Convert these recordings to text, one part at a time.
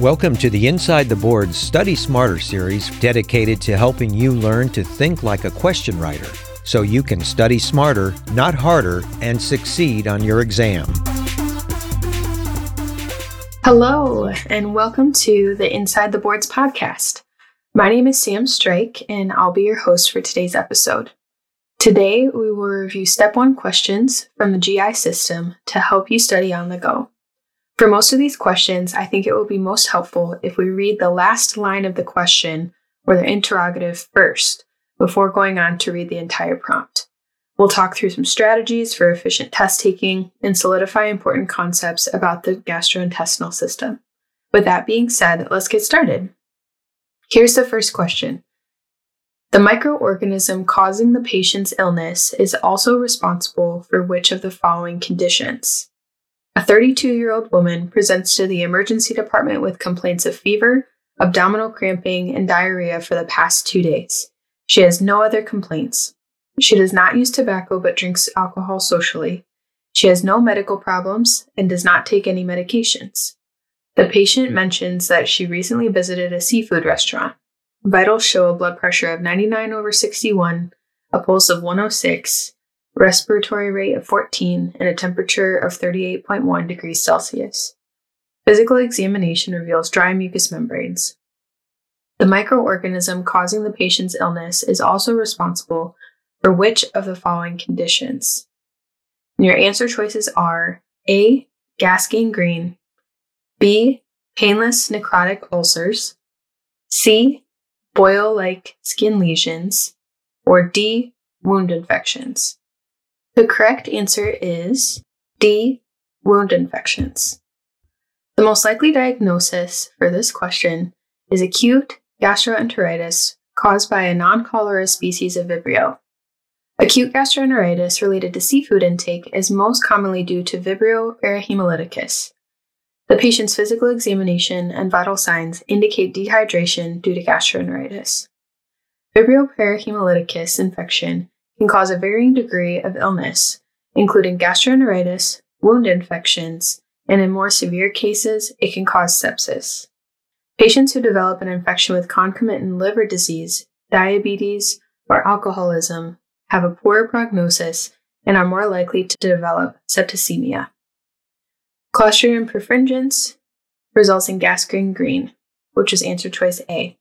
Welcome to the Inside the Board Study Smarter series dedicated to helping you learn to think like a question writer so you can study smarter, not harder, and succeed on your exam. Hello, and welcome to the Inside the Boards podcast. My name is Sam Strike, and I'll be your host for today's episode. Today, we will review step one questions from the GI system to help you study on the go. For most of these questions, I think it will be most helpful if we read the last line of the question or the interrogative first before going on to read the entire prompt. We'll talk through some strategies for efficient test taking and solidify important concepts about the gastrointestinal system. With that being said, let's get started. Here's the first question The microorganism causing the patient's illness is also responsible for which of the following conditions? A 32 year old woman presents to the emergency department with complaints of fever, abdominal cramping, and diarrhea for the past two days. She has no other complaints. She does not use tobacco but drinks alcohol socially. She has no medical problems and does not take any medications. The patient mentions that she recently visited a seafood restaurant. Vitals show a blood pressure of 99 over 61, a pulse of 106, respiratory rate of 14, and a temperature of 38.1 degrees Celsius. Physical examination reveals dry mucous membranes. The microorganism causing the patient's illness is also responsible for which of the following conditions? And your answer choices are A. Gas gangrene, B. Painless necrotic ulcers, C. Boil like skin lesions, or D. Wound infections. The correct answer is D. Wound infections. The most likely diagnosis for this question is acute gastroenteritis caused by a non cholera species of Vibrio. Acute gastroenteritis related to seafood intake is most commonly due to Vibrio parahemolyticus. The patient's physical examination and vital signs indicate dehydration due to gastroenteritis. Vibrio parahemolyticus infection can cause a varying degree of illness, including gastroenteritis, wound infections, and in more severe cases, it can cause sepsis. Patients who develop an infection with concomitant liver disease, diabetes, or alcoholism have a poorer prognosis and are more likely to develop septicemia. Clostridium perfringens results in gas gangrene, which is answer choice A.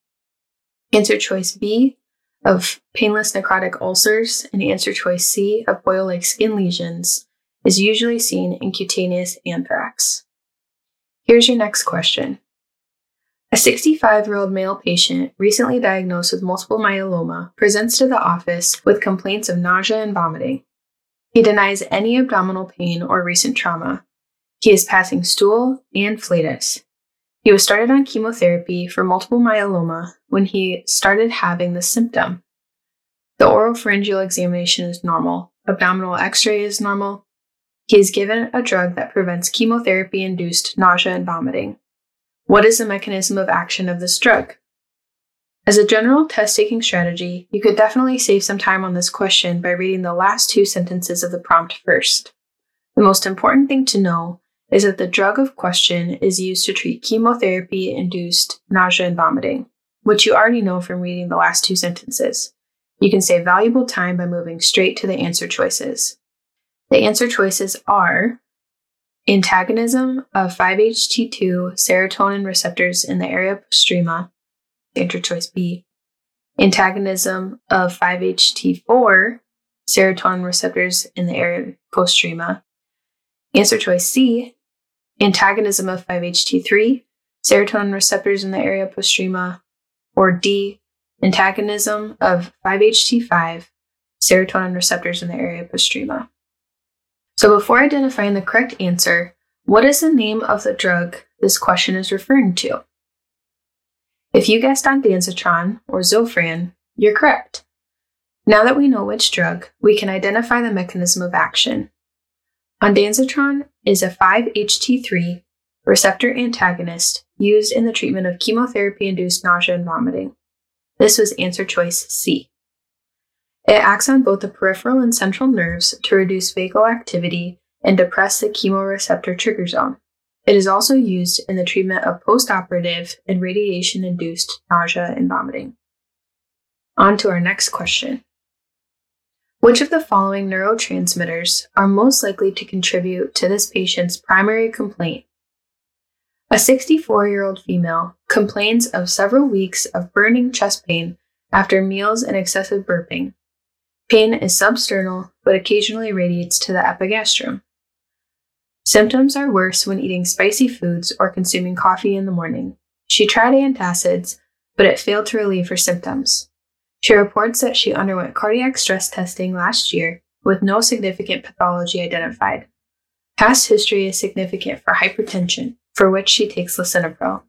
Answer choice B of painless necrotic ulcers and answer choice C of boil like skin lesions is usually seen in cutaneous anthrax. Here's your next question. A 65 year old male patient recently diagnosed with multiple myeloma presents to the office with complaints of nausea and vomiting. He denies any abdominal pain or recent trauma. He is passing stool and flatus. He was started on chemotherapy for multiple myeloma when he started having the symptom. The oropharyngeal examination is normal, abdominal x ray is normal. He is given a drug that prevents chemotherapy induced nausea and vomiting. What is the mechanism of action of this drug? As a general test taking strategy, you could definitely save some time on this question by reading the last two sentences of the prompt first. The most important thing to know is that the drug of question is used to treat chemotherapy induced nausea and vomiting, which you already know from reading the last two sentences. You can save valuable time by moving straight to the answer choices. The answer choices are antagonism of 5-HT2 serotonin receptors in the area postrema, answer choice B, antagonism of 5-HT4 serotonin receptors in the area postrema, answer choice C, antagonism of 5-HT3 serotonin receptors in the area postrema, or D, antagonism of 5-HT5 serotonin receptors in the area postrema. So before identifying the correct answer, what is the name of the drug this question is referring to? If you guessed on ondansetron or Zofran, you're correct. Now that we know which drug, we can identify the mechanism of action. Ondansetron is a 5-HT3 receptor antagonist used in the treatment of chemotherapy-induced nausea and vomiting. This was answer choice C. It acts on both the peripheral and central nerves to reduce vagal activity and depress the chemoreceptor trigger zone. It is also used in the treatment of postoperative and radiation induced nausea and vomiting. On to our next question. Which of the following neurotransmitters are most likely to contribute to this patient's primary complaint? A 64 year old female complains of several weeks of burning chest pain after meals and excessive burping. Pain is substernal but occasionally radiates to the epigastrium. Symptoms are worse when eating spicy foods or consuming coffee in the morning. She tried antacids, but it failed to relieve her symptoms. She reports that she underwent cardiac stress testing last year with no significant pathology identified. Past history is significant for hypertension, for which she takes lisinopril.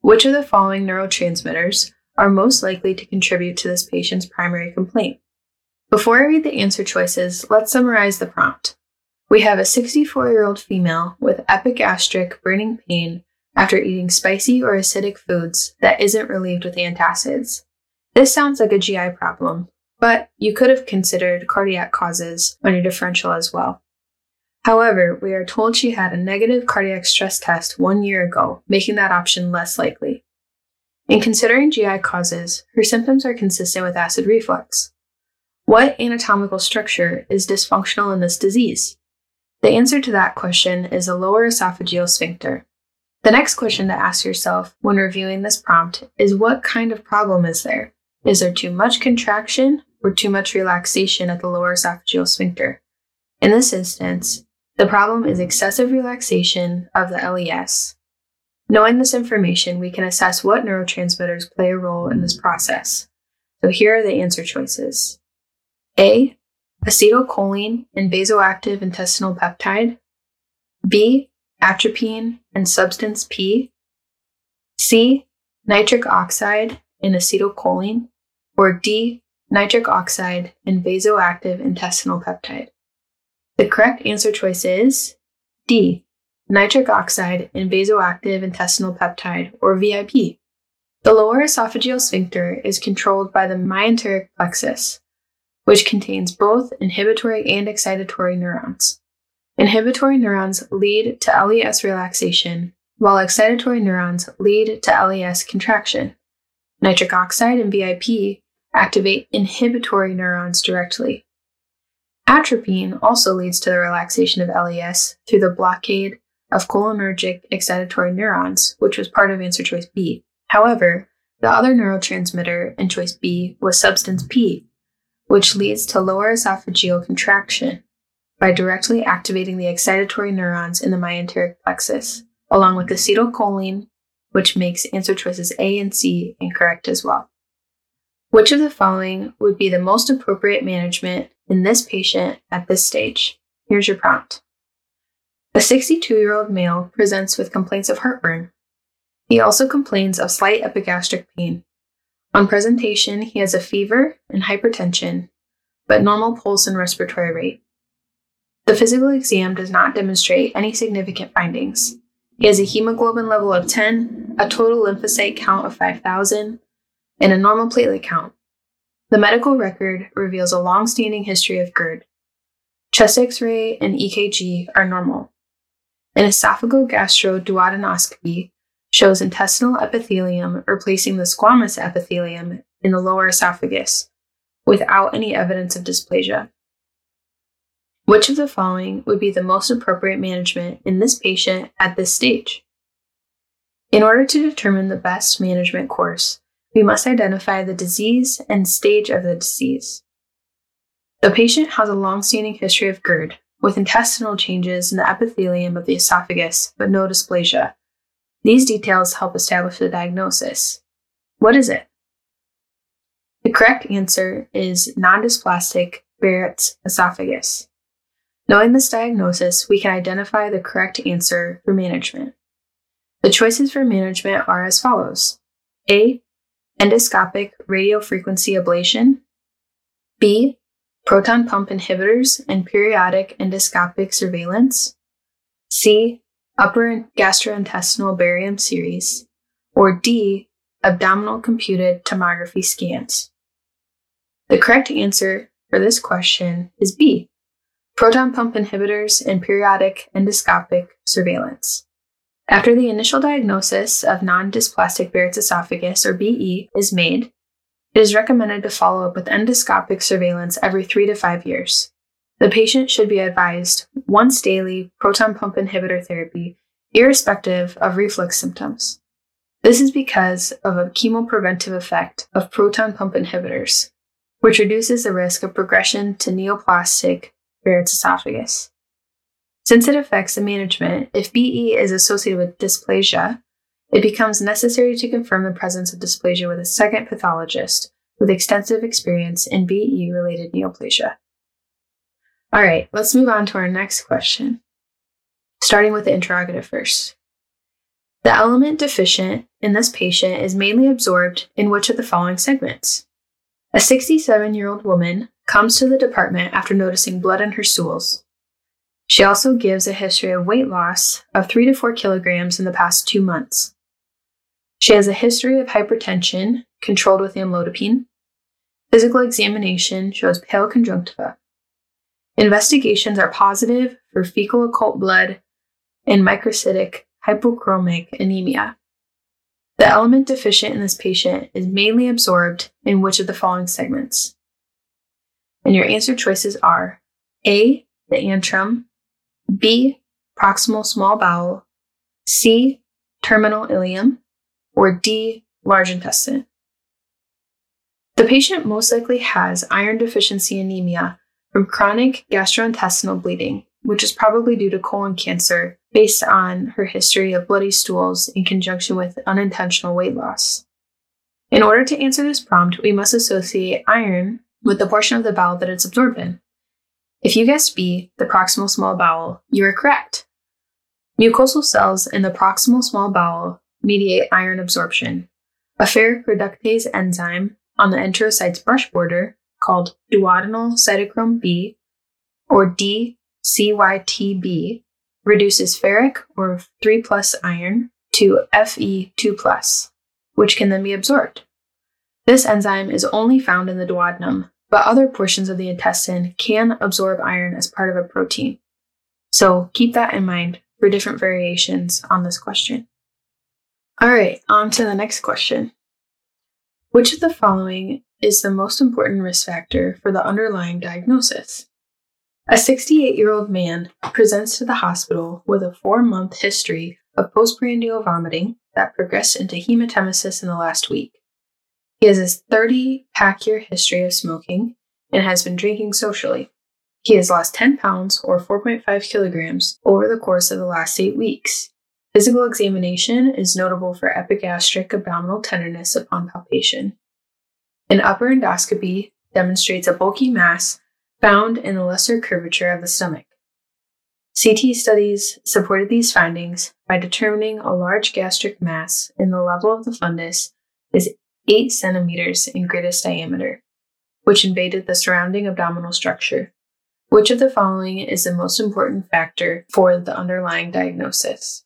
Which of the following neurotransmitters are most likely to contribute to this patient's primary complaint? Before I read the answer choices, let's summarize the prompt. We have a 64 year old female with epigastric burning pain after eating spicy or acidic foods that isn't relieved with antacids. This sounds like a GI problem, but you could have considered cardiac causes on your differential as well. However, we are told she had a negative cardiac stress test one year ago, making that option less likely. In considering GI causes, her symptoms are consistent with acid reflux. What anatomical structure is dysfunctional in this disease? The answer to that question is a lower esophageal sphincter. The next question to ask yourself when reviewing this prompt is what kind of problem is there? Is there too much contraction or too much relaxation at the lower esophageal sphincter? In this instance, the problem is excessive relaxation of the LES. Knowing this information, we can assess what neurotransmitters play a role in this process. So here are the answer choices A acetylcholine and vasoactive intestinal peptide, B, atropine and substance P, C, nitric oxide and acetylcholine, or D, nitric oxide and vasoactive intestinal peptide. The correct answer choice is D, nitric oxide and vasoactive intestinal peptide, or VIP. The lower esophageal sphincter is controlled by the myenteric plexus, which contains both inhibitory and excitatory neurons. Inhibitory neurons lead to LES relaxation, while excitatory neurons lead to LES contraction. Nitric oxide and VIP activate inhibitory neurons directly. Atropine also leads to the relaxation of LES through the blockade of cholinergic excitatory neurons, which was part of answer choice B. However, the other neurotransmitter in choice B was substance P, which leads to lower esophageal contraction by directly activating the excitatory neurons in the myenteric plexus, along with acetylcholine, which makes answer choices A and C incorrect as well. Which of the following would be the most appropriate management in this patient at this stage? Here's your prompt. A 62 year old male presents with complaints of heartburn. He also complains of slight epigastric pain. On presentation, he has a fever and hypertension, but normal pulse and respiratory rate. The physical exam does not demonstrate any significant findings. He has a hemoglobin level of 10, a total lymphocyte count of 5,000, and a normal platelet count. The medical record reveals a long standing history of GERD. Chest x ray and EKG are normal. An esophagogastroduodenoscopy shows intestinal epithelium replacing the squamous epithelium in the lower esophagus without any evidence of dysplasia. Which of the following would be the most appropriate management in this patient at this stage? In order to determine the best management course, we must identify the disease and stage of the disease. The patient has a long standing history of GERD, with intestinal changes in the epithelium of the esophagus, but no dysplasia, these details help establish the diagnosis. What is it? The correct answer is nondysplastic Barrett's esophagus. Knowing this diagnosis, we can identify the correct answer for management. The choices for management are as follows A. Endoscopic radiofrequency ablation. B. Proton pump inhibitors and periodic endoscopic surveillance. C upper gastrointestinal barium series, or D, abdominal computed tomography scans? The correct answer for this question is B, proton pump inhibitors and periodic endoscopic surveillance. After the initial diagnosis of non dysplastic Barrett's esophagus, or BE, is made, it is recommended to follow up with endoscopic surveillance every three to five years. The patient should be advised once daily proton pump inhibitor therapy, irrespective of reflux symptoms. This is because of a chemopreventive effect of proton pump inhibitors, which reduces the risk of progression to neoplastic Barrett's esophagus. Since it affects the management, if BE is associated with dysplasia, it becomes necessary to confirm the presence of dysplasia with a second pathologist with extensive experience in BE related neoplasia. All right, let's move on to our next question, starting with the interrogative first. The element deficient in this patient is mainly absorbed in which of the following segments? A 67 year old woman comes to the department after noticing blood in her stools. She also gives a history of weight loss of 3 to 4 kilograms in the past two months. She has a history of hypertension controlled with amlodipine. Physical examination shows pale conjunctiva. Investigations are positive for fecal occult blood and microcytic hypochromic anemia. The element deficient in this patient is mainly absorbed in which of the following segments? And your answer choices are A, the antrum, B, proximal small bowel, C, terminal ileum, or D, large intestine. The patient most likely has iron deficiency anemia from chronic gastrointestinal bleeding, which is probably due to colon cancer based on her history of bloody stools in conjunction with unintentional weight loss. In order to answer this prompt, we must associate iron with the portion of the bowel that it's absorbed in. If you guessed B, the proximal small bowel, you are correct. Mucosal cells in the proximal small bowel mediate iron absorption. A ferric reductase enzyme on the enterocyte's brush border, called duodenal cytochrome B, or DCYTB, reduces ferric or 3 plus iron to Fe2 plus, which can then be absorbed. This enzyme is only found in the duodenum, but other portions of the intestine can absorb iron as part of a protein. So keep that in mind for different variations on this question. All right, on to the next question. Which of the following is the most important risk factor for the underlying diagnosis? A 68 year old man presents to the hospital with a four month history of postprandial vomiting that progressed into hematemesis in the last week. He has a 30 pack year history of smoking and has been drinking socially. He has lost 10 pounds or 4.5 kilograms over the course of the last eight weeks. Physical examination is notable for epigastric abdominal tenderness upon palpation. An upper endoscopy demonstrates a bulky mass found in the lesser curvature of the stomach. CT studies supported these findings by determining a large gastric mass in the level of the fundus is 8 centimeters in greatest diameter, which invaded the surrounding abdominal structure. Which of the following is the most important factor for the underlying diagnosis?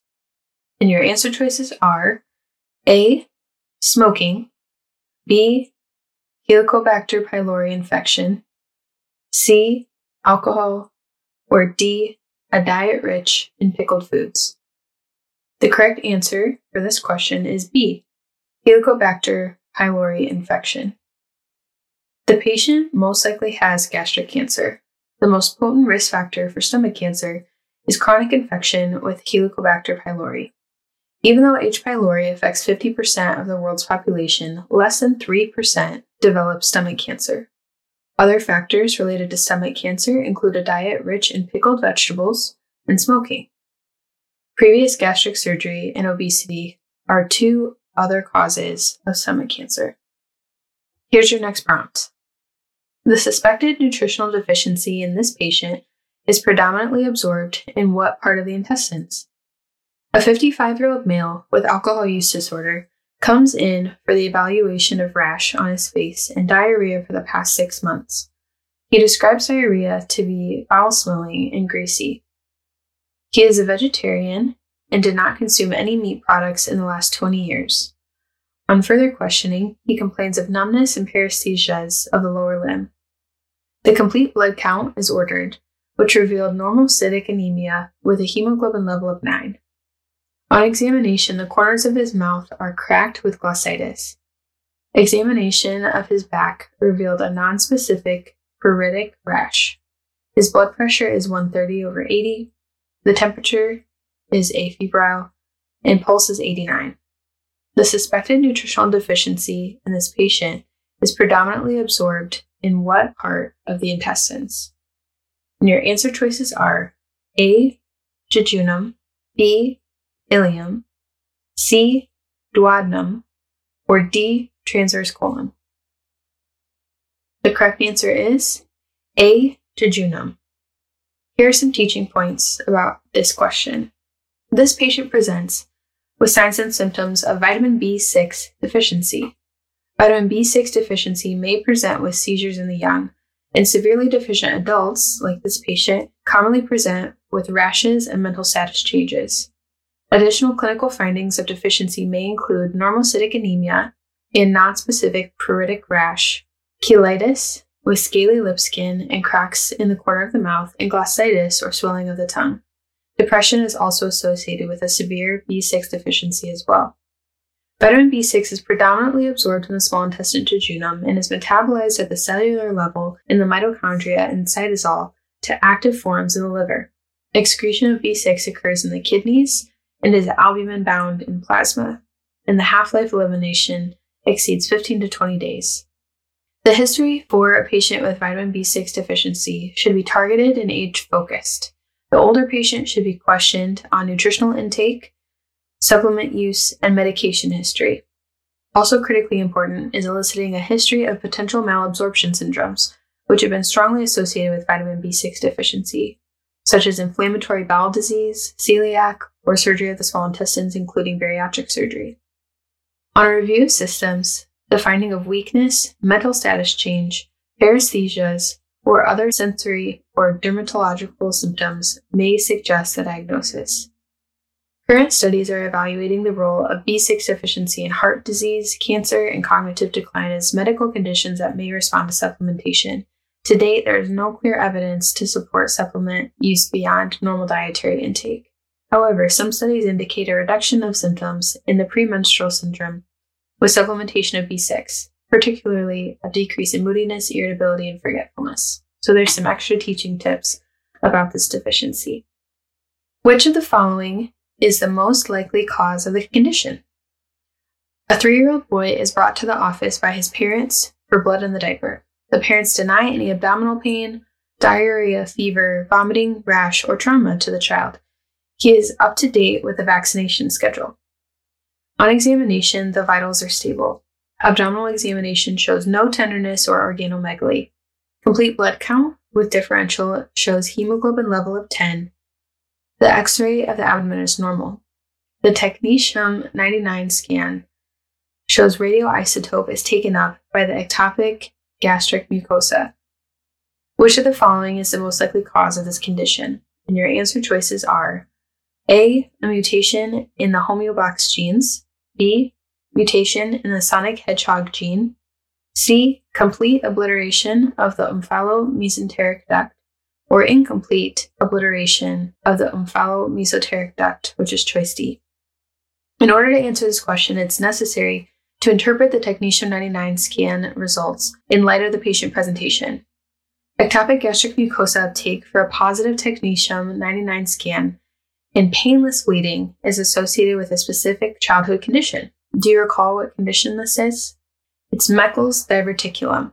And your answer choices are A. Smoking, B. Helicobacter pylori infection, C. Alcohol, or D. A diet rich in pickled foods. The correct answer for this question is B. Helicobacter pylori infection. The patient most likely has gastric cancer. The most potent risk factor for stomach cancer is chronic infection with Helicobacter pylori. Even though H. pylori affects 50% of the world's population, less than 3% develop stomach cancer. Other factors related to stomach cancer include a diet rich in pickled vegetables and smoking. Previous gastric surgery and obesity are two other causes of stomach cancer. Here's your next prompt. The suspected nutritional deficiency in this patient is predominantly absorbed in what part of the intestines? A 55 year old male with alcohol use disorder comes in for the evaluation of rash on his face and diarrhea for the past six months. He describes diarrhea to be foul smelling and greasy. He is a vegetarian and did not consume any meat products in the last 20 years. On further questioning, he complains of numbness and paresthesias of the lower limb. The complete blood count is ordered, which revealed normocytic anemia with a hemoglobin level of 9. On examination, the corners of his mouth are cracked with glossitis. Examination of his back revealed a nonspecific pruritic rash. His blood pressure is 130 over 80. The temperature is afebrile, and pulse is 89. The suspected nutritional deficiency in this patient is predominantly absorbed in what part of the intestines? And your answer choices are A. Jejunum, B. Ileum, C. Duodenum, or D. Transverse colon. The correct answer is A. Jejunum. Here are some teaching points about this question. This patient presents with signs and symptoms of vitamin B6 deficiency. Vitamin B6 deficiency may present with seizures in the young, and severely deficient adults, like this patient, commonly present with rashes and mental status changes. Additional clinical findings of deficiency may include normocytic anemia and nonspecific pruritic rash, cheilitis with scaly lip skin and cracks in the corner of the mouth, and glossitis or swelling of the tongue. Depression is also associated with a severe B6 deficiency as well. Vitamin B6 is predominantly absorbed in the small intestine jejunum and is metabolized at the cellular level in the mitochondria and cytosol to active forms in the liver. Excretion of B6 occurs in the kidneys and is albumin bound in plasma, and the half life elimination exceeds 15 to 20 days. The history for a patient with vitamin B6 deficiency should be targeted and age focused. The older patient should be questioned on nutritional intake, supplement use, and medication history. Also, critically important is eliciting a history of potential malabsorption syndromes, which have been strongly associated with vitamin B6 deficiency, such as inflammatory bowel disease, celiac, or surgery of the small intestines, including bariatric surgery. On a review of systems, the finding of weakness, mental status change, paresthesias, or other sensory or dermatological symptoms may suggest the diagnosis. Current studies are evaluating the role of B6 deficiency in heart disease, cancer, and cognitive decline as medical conditions that may respond to supplementation. To date, there is no clear evidence to support supplement use beyond normal dietary intake. However, some studies indicate a reduction of symptoms in the premenstrual syndrome with supplementation of B6 particularly a decrease in moodiness, irritability, and forgetfulness. So there's some extra teaching tips about this deficiency. Which of the following is the most likely cause of the condition? A three year old boy is brought to the office by his parents for blood in the diaper. The parents deny any abdominal pain, diarrhea, fever, vomiting, rash, or trauma to the child. He is up to date with the vaccination schedule. On examination, the vitals are stable. Abdominal examination shows no tenderness or organomegaly. Complete blood count with differential shows hemoglobin level of 10. The x ray of the abdomen is normal. The technetium 99 scan shows radioisotope is taken up by the ectopic gastric mucosa. Which of the following is the most likely cause of this condition? And your answer choices are A. A mutation in the homeobox genes, B mutation in the sonic hedgehog gene. C. Complete obliteration of the omphalomesenteric duct, or incomplete obliteration of the omphalomesenteric duct, which is choice D. In order to answer this question, it's necessary to interpret the technetium 99 scan results in light of the patient presentation. Ectopic gastric mucosa uptake for a positive technetium 99 scan and painless bleeding is associated with a specific childhood condition. Do you recall what condition this is? It's Meckel's diverticulum.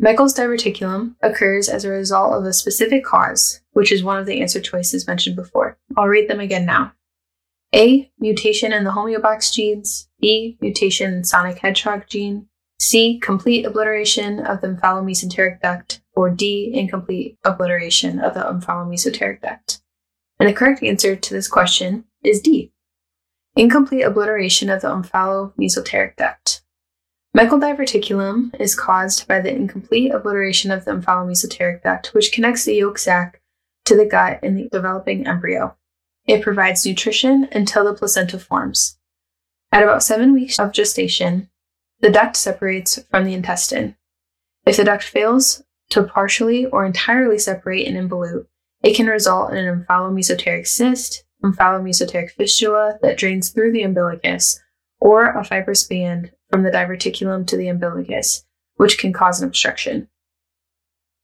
Meckel's diverticulum occurs as a result of a specific cause, which is one of the answer choices mentioned before. I'll read them again now. A. Mutation in the homeobox genes. B. Mutation in sonic hedgehog gene. C. Complete obliteration of the omphalomesenteric duct. Or D. Incomplete obliteration of the omphalomesenteric duct. And the correct answer to this question is D. Incomplete obliteration of the omphalomesenteric duct. Meckel diverticulum is caused by the incomplete obliteration of the omphalomesenteric duct, which connects the yolk sac to the gut in the developing embryo. It provides nutrition until the placenta forms. At about seven weeks of gestation, the duct separates from the intestine. If the duct fails to partially or entirely separate and involute, it can result in an omphalomesenteric cyst, omphalomesenteric fistula that drains through the umbilicus, or a fibrous band from the diverticulum to the umbilicus, which can cause an obstruction.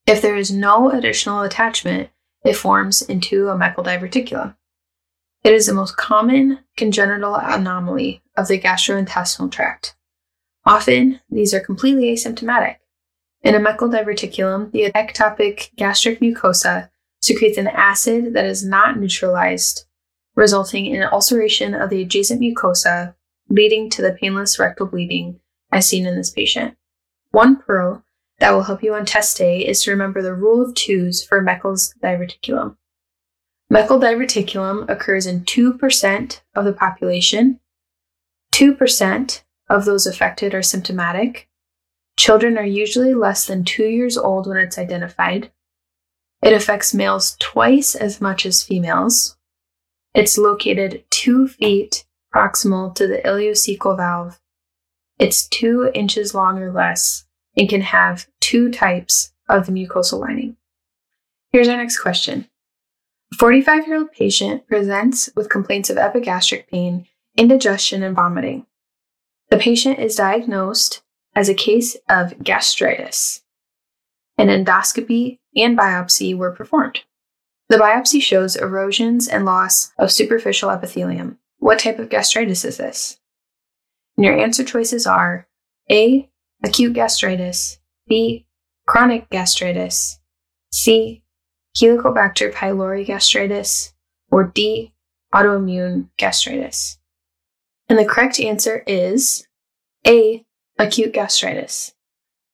If there is no additional attachment, it forms into a Meckel diverticulum. It is the most common congenital anomaly of the gastrointestinal tract. Often, these are completely asymptomatic. In a Meckel diverticulum, the ectopic gastric mucosa secretes an acid that is not neutralized, resulting in ulceration of the adjacent mucosa, leading to the painless rectal bleeding as seen in this patient. One pearl that will help you on test day is to remember the rule of twos for Meckel's diverticulum. Meckel diverticulum occurs in 2% of the population. 2% of those affected are symptomatic. Children are usually less than two years old when it's identified. It affects males twice as much as females. It's located two feet proximal to the ileocecal valve. It's two inches long or less and can have two types of the mucosal lining. Here's our next question. A 45 year old patient presents with complaints of epigastric pain, indigestion, and vomiting. The patient is diagnosed as a case of gastritis. An endoscopy and biopsy were performed. The biopsy shows erosions and loss of superficial epithelium. What type of gastritis is this? And your answer choices are A. Acute gastritis, B. Chronic gastritis, C. Helicobacter pylori gastritis, or D. Autoimmune gastritis. And the correct answer is A. Acute gastritis.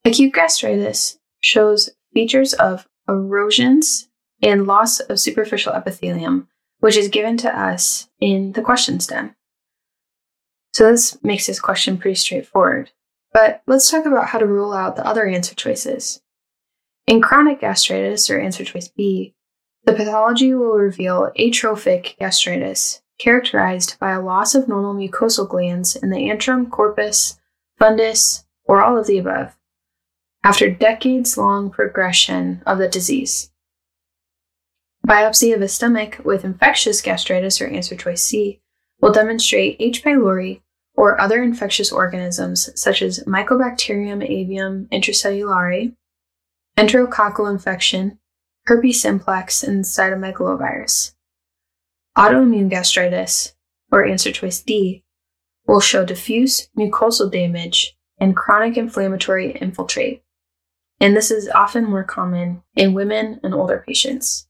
Acute gastritis shows features of erosions and loss of superficial epithelium, which is given to us in the question stem. So this makes this question pretty straightforward. But let's talk about how to rule out the other answer choices. In chronic gastritis, or answer choice B, the pathology will reveal atrophic gastritis, characterized by a loss of normal mucosal glands in the antrum, corpus, fundus, or all of the above, after decades long progression of the disease. Biopsy of a stomach with infectious gastritis, or answer choice C, will demonstrate H. pylori or other infectious organisms such as Mycobacterium avium intracellulare, enterococcal infection, herpes simplex, and cytomegalovirus. Autoimmune gastritis, or answer choice D, will show diffuse mucosal damage and chronic inflammatory infiltrate. And this is often more common in women and older patients.